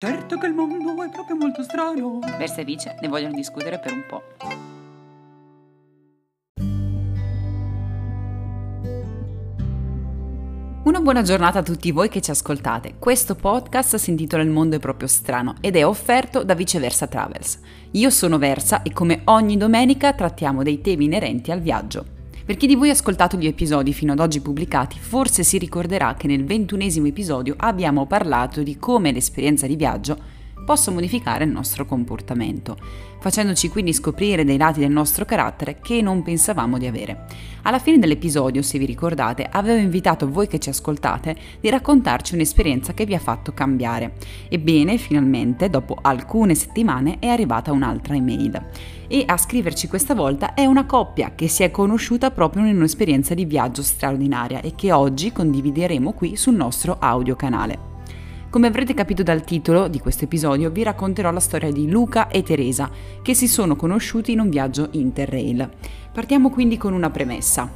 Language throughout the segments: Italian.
Certo che il mondo è proprio molto strano. Versa e Vice ne vogliono discutere per un po'. Una buona giornata a tutti voi che ci ascoltate. Questo podcast si intitola Il mondo è proprio strano ed è offerto da Viceversa Travels. Io sono Versa e come ogni domenica trattiamo dei temi inerenti al viaggio. Per chi di voi ha ascoltato gli episodi fino ad oggi pubblicati, forse si ricorderà che nel ventunesimo episodio abbiamo parlato di come l'esperienza di viaggio possa modificare il nostro comportamento, facendoci quindi scoprire dei lati del nostro carattere che non pensavamo di avere. Alla fine dell'episodio, se vi ricordate, avevo invitato voi che ci ascoltate di raccontarci un'esperienza che vi ha fatto cambiare. Ebbene, finalmente, dopo alcune settimane, è arrivata un'altra email. E a scriverci questa volta è una coppia che si è conosciuta proprio in un'esperienza di viaggio straordinaria e che oggi condivideremo qui sul nostro audio canale. Come avrete capito dal titolo di questo episodio, vi racconterò la storia di Luca e Teresa, che si sono conosciuti in un viaggio interrail. Partiamo quindi con una premessa.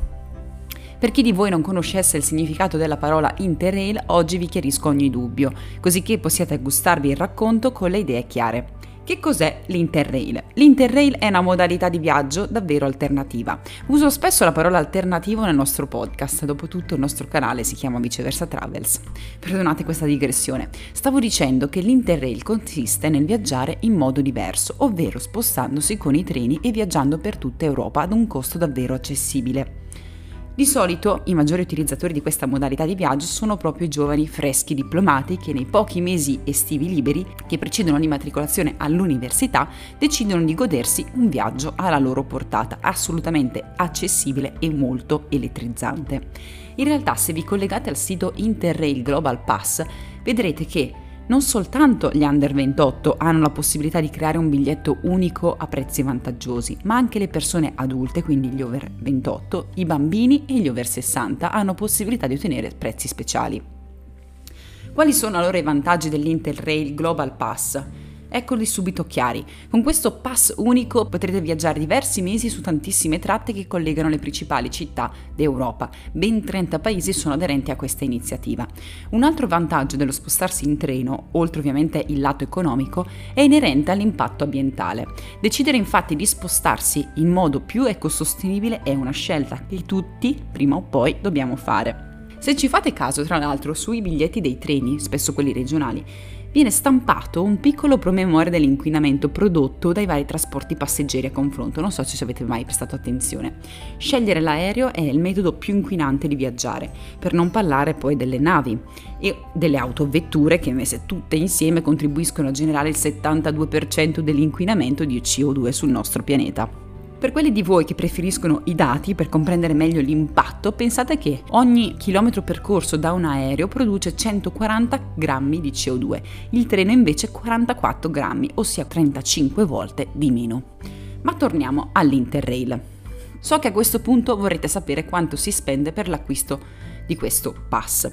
Per chi di voi non conoscesse il significato della parola interrail, oggi vi chiarisco ogni dubbio, così che possiate gustarvi il racconto con le idee chiare. Che cos'è l'Interrail? L'Interrail è una modalità di viaggio davvero alternativa. Uso spesso la parola alternativo nel nostro podcast, dopotutto il nostro canale si chiama Viceversa Travels. Perdonate questa digressione. Stavo dicendo che l'Interrail consiste nel viaggiare in modo diverso, ovvero spostandosi con i treni e viaggiando per tutta Europa ad un costo davvero accessibile. Di solito i maggiori utilizzatori di questa modalità di viaggio sono proprio i giovani freschi diplomati che nei pochi mesi estivi liberi che precedono l'immatricolazione all'università decidono di godersi un viaggio alla loro portata, assolutamente accessibile e molto elettrizzante. In realtà se vi collegate al sito Interrail Global Pass vedrete che non soltanto gli under 28 hanno la possibilità di creare un biglietto unico a prezzi vantaggiosi, ma anche le persone adulte, quindi gli over 28, i bambini e gli over 60 hanno possibilità di ottenere prezzi speciali. Quali sono allora i vantaggi dell'Interrail Global Pass? Eccoli subito chiari. Con questo pass unico potrete viaggiare diversi mesi su tantissime tratte che collegano le principali città d'Europa. Ben 30 paesi sono aderenti a questa iniziativa. Un altro vantaggio dello spostarsi in treno, oltre ovviamente il lato economico, è inerente all'impatto ambientale. Decidere infatti di spostarsi in modo più ecosostenibile è una scelta che tutti, prima o poi, dobbiamo fare. Se ci fate caso, tra l'altro, sui biglietti dei treni, spesso quelli regionali, viene stampato un piccolo promemoria dell'inquinamento prodotto dai vari trasporti passeggeri a confronto. Non so se ci avete mai prestato attenzione. Scegliere l'aereo è il metodo più inquinante di viaggiare, per non parlare poi delle navi e delle autovetture che messe tutte insieme contribuiscono a generare il 72% dell'inquinamento di CO2 sul nostro pianeta. Per quelli di voi che preferiscono i dati per comprendere meglio l'impatto, pensate che ogni chilometro percorso da un aereo produce 140 grammi di CO2, il treno invece 44 grammi, ossia 35 volte di meno. Ma torniamo all'Interrail. So che a questo punto vorrete sapere quanto si spende per l'acquisto di questo pass.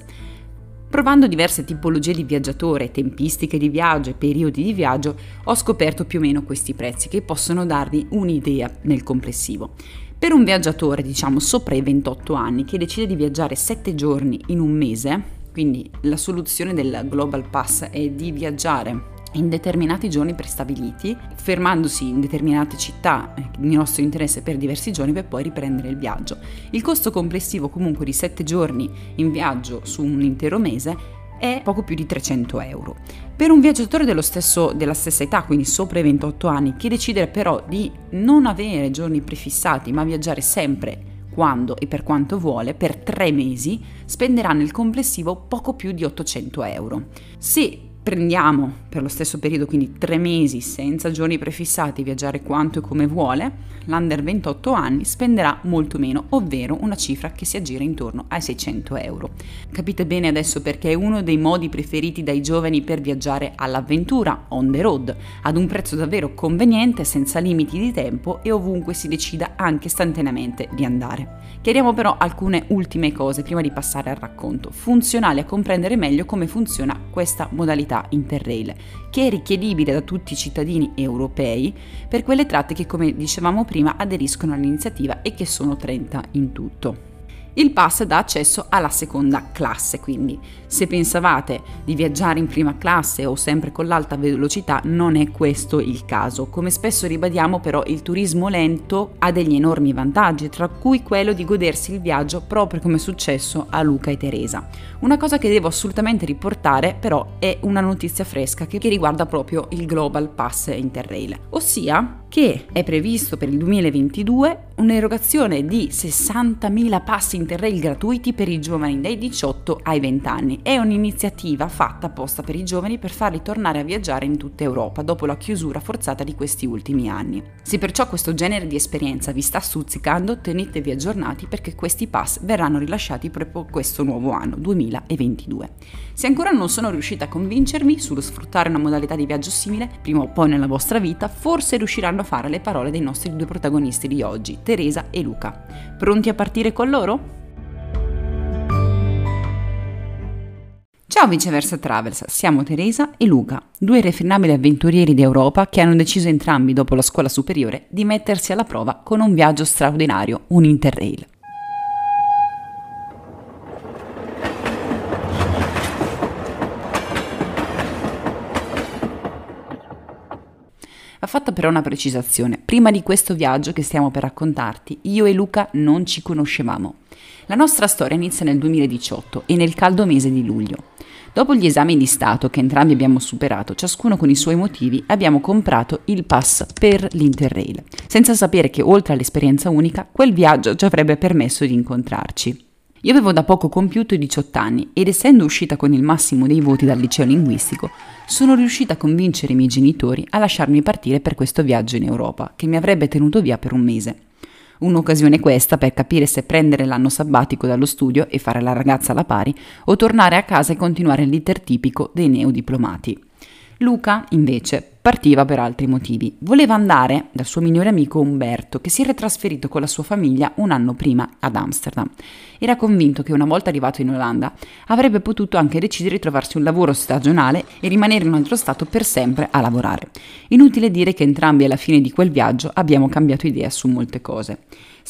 Provando diverse tipologie di viaggiatore, tempistiche di viaggio e periodi di viaggio, ho scoperto più o meno questi prezzi che possono darvi un'idea nel complessivo. Per un viaggiatore, diciamo sopra i 28 anni, che decide di viaggiare 7 giorni in un mese, quindi la soluzione del Global Pass è di viaggiare in determinati giorni prestabiliti, fermandosi in determinate città eh, di nostro interesse per diversi giorni per poi riprendere il viaggio. Il costo complessivo comunque di 7 giorni in viaggio su un intero mese è poco più di 300 euro. Per un viaggiatore stesso, della stessa età, quindi sopra i 28 anni, che decide però di non avere giorni prefissati ma viaggiare sempre quando e per quanto vuole, per tre mesi, spenderà nel complessivo poco più di 800 euro. Se prendiamo per lo stesso periodo, quindi tre mesi senza giorni prefissati, viaggiare quanto e come vuole, l'under 28 anni spenderà molto meno, ovvero una cifra che si aggira intorno ai 600 euro. Capite bene adesso perché è uno dei modi preferiti dai giovani per viaggiare all'avventura, on the road, ad un prezzo davvero conveniente, senza limiti di tempo e ovunque si decida anche istantaneamente di andare. Chiariamo però alcune ultime cose prima di passare al racconto, funzionali a comprendere meglio come funziona questa modalità Interrail, che è richiedibile da tutti i cittadini europei per quelle tratte che, come dicevamo prima, aderiscono all'iniziativa e che sono 30 in tutto. Il pass dà accesso alla seconda classe, quindi se pensavate di viaggiare in prima classe o sempre con l'alta velocità, non è questo il caso. Come spesso ribadiamo però il turismo lento ha degli enormi vantaggi, tra cui quello di godersi il viaggio proprio come è successo a Luca e Teresa. Una cosa che devo assolutamente riportare però è una notizia fresca che riguarda proprio il Global Pass Interrail, ossia che è previsto per il 2022 un'erogazione di 60.000 passi interrail gratuiti per i giovani dai 18 ai 20 anni. È un'iniziativa fatta apposta per i giovani per farli tornare a viaggiare in tutta Europa dopo la chiusura forzata di questi ultimi anni. Se perciò questo genere di esperienza vi sta stuzzicando, tenetevi aggiornati perché questi pass verranno rilasciati proprio questo nuovo anno, 2022. Se ancora non sono riuscita a convincermi sullo sfruttare una modalità di viaggio simile, prima o poi nella vostra vita, forse riusciranno a fare le parole dei nostri due protagonisti di oggi, Teresa e Luca. Pronti a partire con loro? Ciao Viceversa Travels, siamo Teresa e Luca, due irrefrenabili avventurieri d'Europa che hanno deciso entrambi dopo la scuola superiore di mettersi alla prova con un viaggio straordinario, un Interrail. Fatta però una precisazione. Prima di questo viaggio che stiamo per raccontarti, io e Luca non ci conoscevamo. La nostra storia inizia nel 2018 e nel caldo mese di luglio. Dopo gli esami di Stato che entrambi abbiamo superato, ciascuno con i suoi motivi, abbiamo comprato il pass per l'Interrail, senza sapere che oltre all'esperienza unica, quel viaggio ci avrebbe permesso di incontrarci. Io avevo da poco compiuto i 18 anni ed essendo uscita con il massimo dei voti dal liceo linguistico, sono riuscita a convincere i miei genitori a lasciarmi partire per questo viaggio in Europa, che mi avrebbe tenuto via per un mese. Un'occasione questa per capire se prendere l'anno sabbatico dallo studio e fare la ragazza alla pari o tornare a casa e continuare l'iter tipico dei neodiplomati. Luca, invece, partiva per altri motivi. Voleva andare dal suo migliore amico Umberto, che si era trasferito con la sua famiglia un anno prima ad Amsterdam. Era convinto che una volta arrivato in Olanda avrebbe potuto anche decidere di trovarsi un lavoro stagionale e rimanere in un altro stato per sempre a lavorare. Inutile dire che entrambi alla fine di quel viaggio abbiamo cambiato idea su molte cose.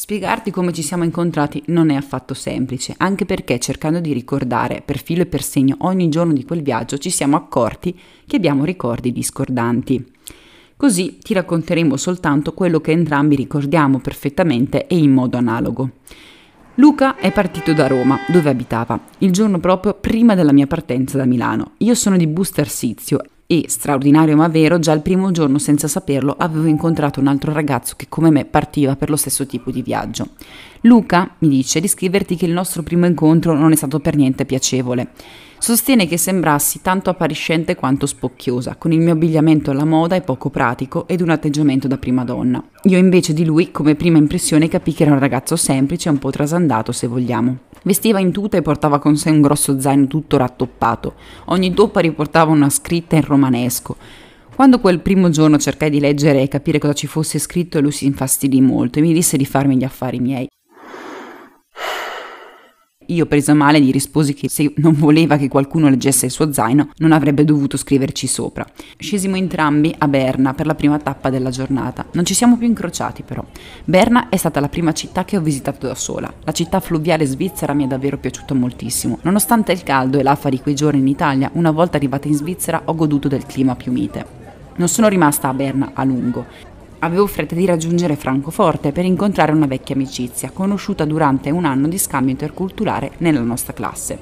Spiegarti come ci siamo incontrati non è affatto semplice, anche perché cercando di ricordare per filo e per segno ogni giorno di quel viaggio ci siamo accorti che abbiamo ricordi discordanti. Così ti racconteremo soltanto quello che entrambi ricordiamo perfettamente e in modo analogo. Luca è partito da Roma, dove abitava, il giorno proprio prima della mia partenza da Milano. Io sono di Bustersizio e, straordinario ma vero, già il primo giorno senza saperlo avevo incontrato un altro ragazzo che come me partiva per lo stesso tipo di viaggio. Luca mi dice di scriverti che il nostro primo incontro non è stato per niente piacevole. Sostiene che sembrassi tanto appariscente quanto spocchiosa, con il mio abbigliamento alla moda e poco pratico ed un atteggiamento da prima donna. Io invece di lui, come prima impressione, capì che era un ragazzo semplice e un po' trasandato, se vogliamo. Vestiva in tuta e portava con sé un grosso zaino tutto rattoppato. Ogni toppa riportava una scritta in romanesco. Quando quel primo giorno cercai di leggere e capire cosa ci fosse scritto, lui si infastidì molto e mi disse di farmi gli affari miei. Io presa male gli risposi che se non voleva che qualcuno leggesse il suo zaino non avrebbe dovuto scriverci sopra. Scesimo entrambi a Berna per la prima tappa della giornata. Non ci siamo più incrociati però. Berna è stata la prima città che ho visitato da sola. La città fluviale svizzera mi è davvero piaciuta moltissimo. Nonostante il caldo e l'affa di quei giorni in Italia, una volta arrivata in Svizzera ho goduto del clima più mite. Non sono rimasta a Berna a lungo avevo fretta di raggiungere Francoforte per incontrare una vecchia amicizia, conosciuta durante un anno di scambio interculturale nella nostra classe.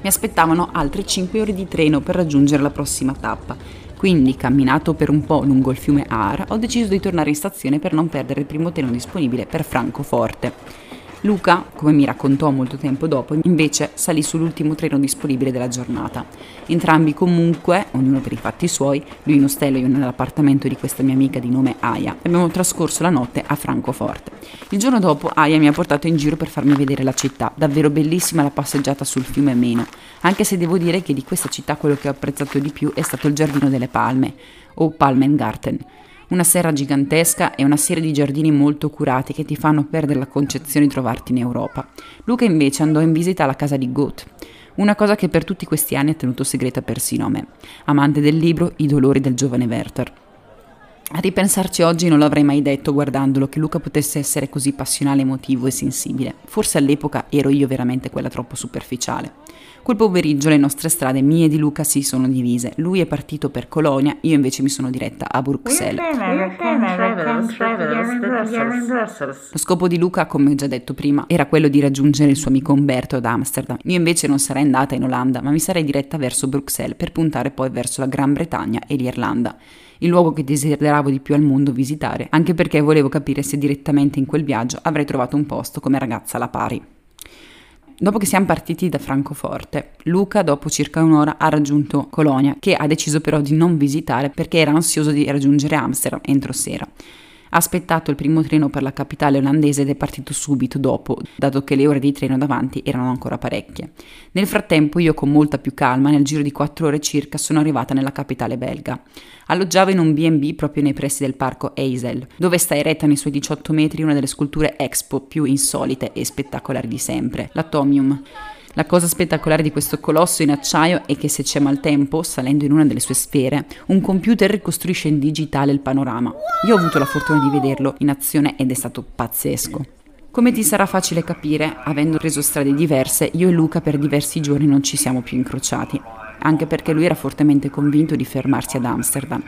Mi aspettavano altre 5 ore di treno per raggiungere la prossima tappa, quindi, camminato per un po' lungo il fiume Aar, ho deciso di tornare in stazione per non perdere il primo treno disponibile per Francoforte. Luca, come mi raccontò molto tempo dopo, invece salì sull'ultimo treno disponibile della giornata. Entrambi comunque, ognuno per i fatti suoi, lui in ostello e io nell'appartamento di questa mia amica di nome Aya, abbiamo trascorso la notte a Francoforte. Il giorno dopo Aya mi ha portato in giro per farmi vedere la città, davvero bellissima la passeggiata sul fiume Meno, anche se devo dire che di questa città quello che ho apprezzato di più è stato il giardino delle palme, o Palmengarten una serra gigantesca e una serie di giardini molto curati che ti fanno perdere la concezione di trovarti in Europa. Luca invece andò in visita alla casa di Goethe, una cosa che per tutti questi anni ha tenuto segreta persino a me, amante del libro I dolori del giovane Werther. A ripensarci oggi non l'avrei mai detto guardandolo che Luca potesse essere così passionale, emotivo e sensibile. Forse all'epoca ero io veramente quella troppo superficiale. Quel pomeriggio le nostre strade, mie e di Luca, si sono divise. Lui è partito per Colonia, io invece mi sono diretta a Bruxelles. Lo scopo di Luca, come ho già detto prima, era quello di raggiungere il suo amico Umberto ad Amsterdam. Io invece non sarei andata in Olanda, ma mi sarei diretta verso Bruxelles per puntare poi verso la Gran Bretagna e l'Irlanda il luogo che desideravo di più al mondo visitare, anche perché volevo capire se direttamente in quel viaggio avrei trovato un posto come ragazza alla pari. Dopo che siamo partiti da Francoforte, Luca dopo circa un'ora ha raggiunto Colonia, che ha deciso però di non visitare perché era ansioso di raggiungere Amsterdam entro sera. Ha aspettato il primo treno per la capitale olandese ed è partito subito dopo, dato che le ore di treno davanti erano ancora parecchie. Nel frattempo io con molta più calma, nel giro di quattro ore circa, sono arrivata nella capitale belga. Alloggiavo in un B&B proprio nei pressi del parco Eisel, dove sta eretta nei suoi 18 metri una delle sculture Expo più insolite e spettacolari di sempre, l'Atomium. La cosa spettacolare di questo colosso in acciaio è che se c'è maltempo, salendo in una delle sue sfere, un computer ricostruisce in digitale il panorama. Io ho avuto la fortuna di vederlo in azione ed è stato pazzesco. Come ti sarà facile capire, avendo preso strade diverse, io e Luca per diversi giorni non ci siamo più incrociati, anche perché lui era fortemente convinto di fermarsi ad Amsterdam.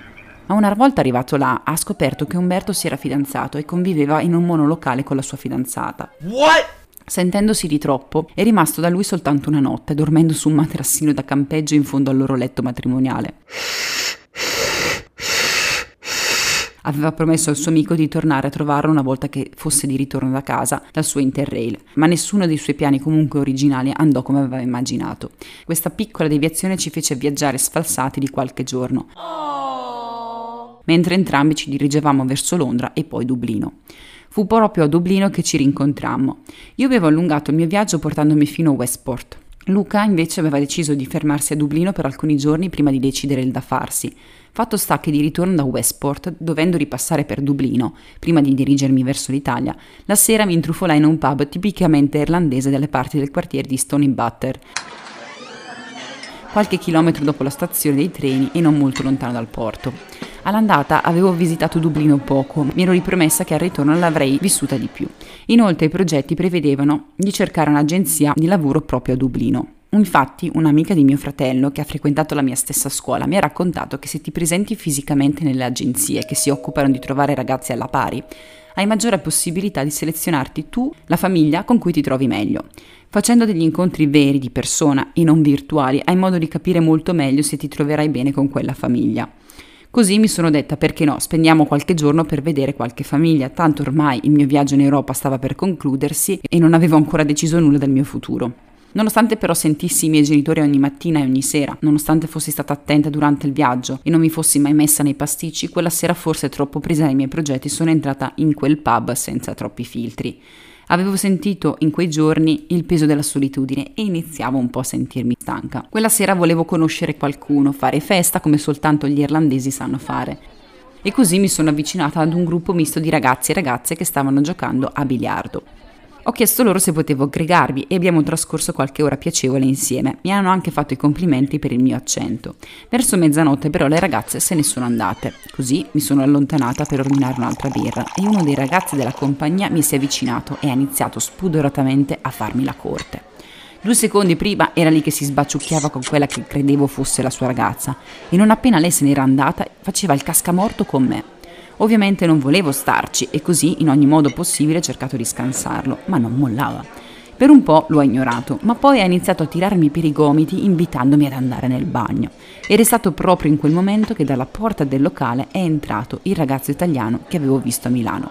Ma una volta arrivato là, ha scoperto che Umberto si era fidanzato e conviveva in un monolocale con la sua fidanzata. What? Sentendosi di troppo, è rimasto da lui soltanto una notte, dormendo su un materassino da campeggio in fondo al loro letto matrimoniale. Aveva promesso al suo amico di tornare a trovarlo una volta che fosse di ritorno da casa dal suo interrail, ma nessuno dei suoi piani comunque originali andò come aveva immaginato. Questa piccola deviazione ci fece viaggiare sfalsati di qualche giorno. Mentre entrambi ci dirigevamo verso Londra e poi Dublino. Fu proprio a Dublino che ci rincontrammo. Io avevo allungato il mio viaggio portandomi fino a Westport. Luca invece aveva deciso di fermarsi a Dublino per alcuni giorni prima di decidere il da farsi. Fatto sta che di ritorno da Westport, dovendo ripassare per Dublino, prima di dirigermi verso l'Italia, la sera mi intrufolai in un pub tipicamente irlandese dalle parti del quartiere di Stony Butter, qualche chilometro dopo la stazione dei treni e non molto lontano dal porto. All'andata avevo visitato Dublino poco, mi ero ripromessa che al ritorno l'avrei vissuta di più. Inoltre i progetti prevedevano di cercare un'agenzia di lavoro proprio a Dublino. Infatti, un'amica di mio fratello, che ha frequentato la mia stessa scuola, mi ha raccontato che se ti presenti fisicamente nelle agenzie che si occupano di trovare ragazzi alla pari, hai maggiore possibilità di selezionarti tu, la famiglia con cui ti trovi meglio. Facendo degli incontri veri di persona e non virtuali, hai modo di capire molto meglio se ti troverai bene con quella famiglia. Così mi sono detta perché no, spendiamo qualche giorno per vedere qualche famiglia, tanto ormai il mio viaggio in Europa stava per concludersi e non avevo ancora deciso nulla del mio futuro. Nonostante però sentissi i miei genitori ogni mattina e ogni sera, nonostante fossi stata attenta durante il viaggio e non mi fossi mai messa nei pasticci, quella sera forse troppo presa dai miei progetti sono entrata in quel pub senza troppi filtri. Avevo sentito in quei giorni il peso della solitudine e iniziavo un po' a sentirmi stanca. Quella sera volevo conoscere qualcuno, fare festa come soltanto gli irlandesi sanno fare. E così mi sono avvicinata ad un gruppo misto di ragazzi e ragazze che stavano giocando a biliardo. Ho chiesto loro se potevo aggregarvi e abbiamo trascorso qualche ora piacevole insieme. Mi hanno anche fatto i complimenti per il mio accento. Verso mezzanotte però le ragazze se ne sono andate. Così mi sono allontanata per ordinare un'altra birra e uno dei ragazzi della compagnia mi si è avvicinato e ha iniziato spudoratamente a farmi la corte. Due secondi prima era lì che si sbaciucchiava con quella che credevo fosse la sua ragazza e non appena lei se n'era andata faceva il cascamorto con me. Ovviamente non volevo starci e così in ogni modo possibile ho cercato di scansarlo, ma non mollava. Per un po' lo ha ignorato, ma poi ha iniziato a tirarmi per i gomiti invitandomi ad andare nel bagno. Ed è stato proprio in quel momento che dalla porta del locale è entrato il ragazzo italiano che avevo visto a Milano.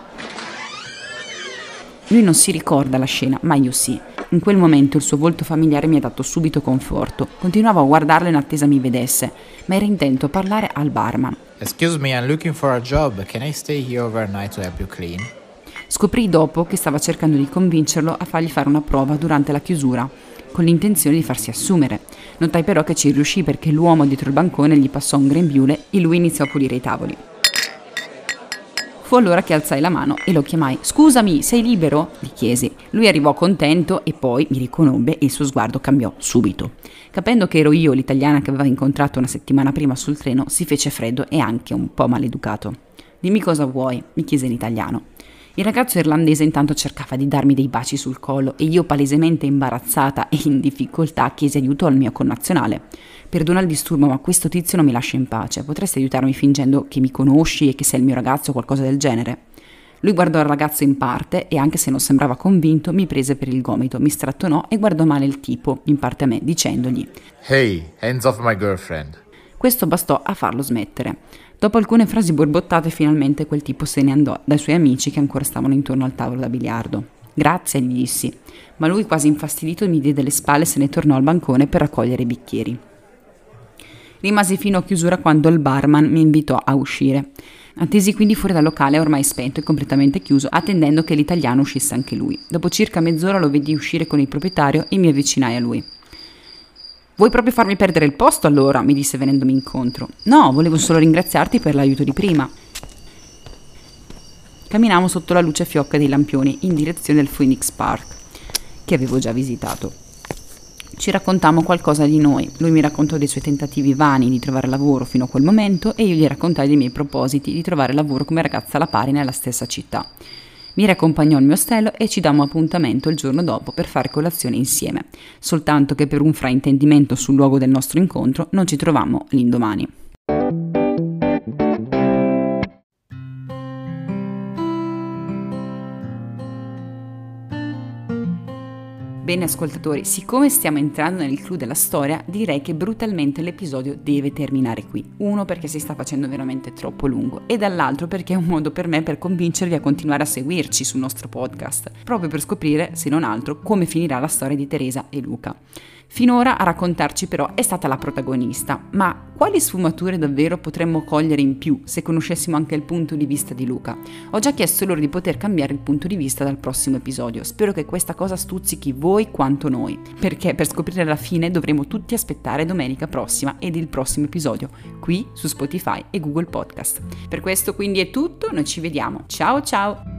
Lui non si ricorda la scena, ma io sì. In quel momento il suo volto familiare mi ha dato subito conforto. Continuavo a guardarlo in attesa mi vedesse, ma era intento a parlare al barman. Excuse me, I'm looking for a job. Can I stay here overnight to help you clean? Scoprì dopo che stava cercando di convincerlo a fargli fare una prova durante la chiusura, con l'intenzione di farsi assumere. Notai però che ci riuscì perché l'uomo dietro il bancone gli passò un grembiule e lui iniziò a pulire i tavoli. Fu allora che alzai la mano e lo chiamai. Scusami, sei libero? gli chiesi. Lui arrivò contento e poi mi riconobbe e il suo sguardo cambiò subito. Capendo che ero io l'italiana che aveva incontrato una settimana prima sul treno, si fece freddo e anche un po' maleducato. Dimmi cosa vuoi, mi chiese in italiano. Il ragazzo irlandese intanto cercava di darmi dei baci sul collo e io palesemente imbarazzata e in difficoltà chiesi aiuto al mio connazionale. Perdona il disturbo, ma questo tizio non mi lascia in pace. Potresti aiutarmi fingendo che mi conosci e che sei il mio ragazzo o qualcosa del genere? Lui guardò il ragazzo in parte e anche se non sembrava convinto mi prese per il gomito, mi strattonò e guardò male il tipo, in parte a me, dicendogli Hey, hands off my girlfriend. Questo bastò a farlo smettere. Dopo alcune frasi borbottate finalmente quel tipo se ne andò dai suoi amici che ancora stavano intorno al tavolo da biliardo. Grazie, gli dissi, ma lui quasi infastidito mi diede le spalle e se ne tornò al bancone per raccogliere i bicchieri. Rimasi fino a chiusura quando il barman mi invitò a uscire. Attesi quindi fuori dal locale ormai spento e completamente chiuso, attendendo che l'italiano uscisse anche lui. Dopo circa mezz'ora lo vedi uscire con il proprietario e mi avvicinai a lui. Vuoi proprio farmi perdere il posto allora? mi disse venendomi incontro. No, volevo solo ringraziarti per l'aiuto di prima. Camminavo sotto la luce fiocca dei lampioni in direzione del Phoenix Park, che avevo già visitato. Ci raccontammo qualcosa di noi. Lui mi raccontò dei suoi tentativi vani di trovare lavoro fino a quel momento e io gli raccontai dei miei propositi di trovare lavoro come ragazza alla pari nella stessa città. Mi riaccompagnò al mio ostello e ci dammo appuntamento il giorno dopo per fare colazione insieme, soltanto che per un fraintendimento sul luogo del nostro incontro non ci trovammo l'indomani. Bene ascoltatori, siccome stiamo entrando nel clou della storia, direi che brutalmente l'episodio deve terminare qui. Uno perché si sta facendo veramente troppo lungo e dall'altro perché è un modo per me per convincervi a continuare a seguirci sul nostro podcast, proprio per scoprire, se non altro, come finirà la storia di Teresa e Luca. Finora a raccontarci però è stata la protagonista, ma quali sfumature davvero potremmo cogliere in più se conoscessimo anche il punto di vista di Luca? Ho già chiesto loro di poter cambiare il punto di vista dal prossimo episodio, spero che questa cosa stuzzichi voi quanto noi, perché per scoprire la fine dovremo tutti aspettare domenica prossima ed il prossimo episodio, qui su Spotify e Google Podcast. Per questo quindi è tutto, noi ci vediamo, ciao ciao!